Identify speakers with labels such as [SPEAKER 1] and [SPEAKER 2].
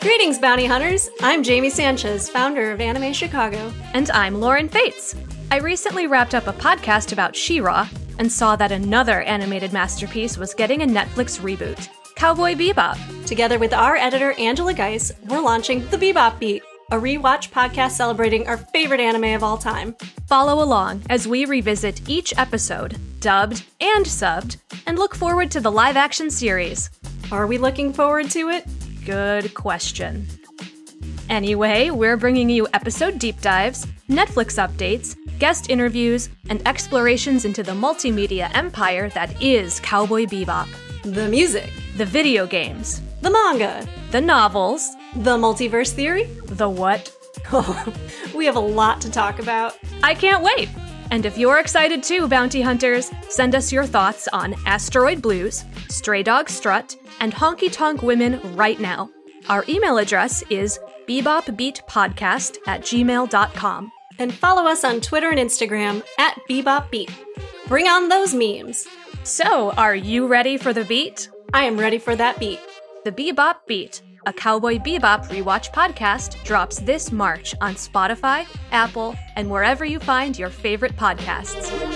[SPEAKER 1] Greetings, bounty hunters! I'm Jamie Sanchez, founder of Anime Chicago.
[SPEAKER 2] And I'm Lauren Fates. I recently wrapped up a podcast about She-Ra and saw that another animated masterpiece was getting a Netflix reboot, Cowboy Bebop.
[SPEAKER 1] Together with our editor, Angela Geis, we're launching The Bebop Beat, a rewatch podcast celebrating our favorite anime of all time.
[SPEAKER 2] Follow along as we revisit each episode, dubbed and subbed, and look forward to the live action series.
[SPEAKER 1] Are we looking forward to it?
[SPEAKER 2] Good question. Anyway, we're bringing you episode deep dives, Netflix updates, guest interviews, and explorations into the multimedia empire that is Cowboy Bebop.
[SPEAKER 1] The music,
[SPEAKER 2] The video games,
[SPEAKER 1] the manga,
[SPEAKER 2] the novels,
[SPEAKER 1] the multiverse theory.
[SPEAKER 2] the what?
[SPEAKER 1] Oh, we have a lot to talk about.
[SPEAKER 2] I can't wait! And if you're excited too, bounty hunters, send us your thoughts on Asteroid Blues, Stray Dog Strut, and Honky Tonk Women right now. Our email address is bebopbeatpodcast at gmail.com.
[SPEAKER 1] And follow us on Twitter and Instagram at Bebop Beat. Bring on those memes.
[SPEAKER 2] So, are you ready for the beat?
[SPEAKER 1] I am ready for that beat.
[SPEAKER 2] The Bebop Beat, a Cowboy Bebop rewatch podcast, drops this March on Spotify, Apple, and wherever you find your favorite podcasts.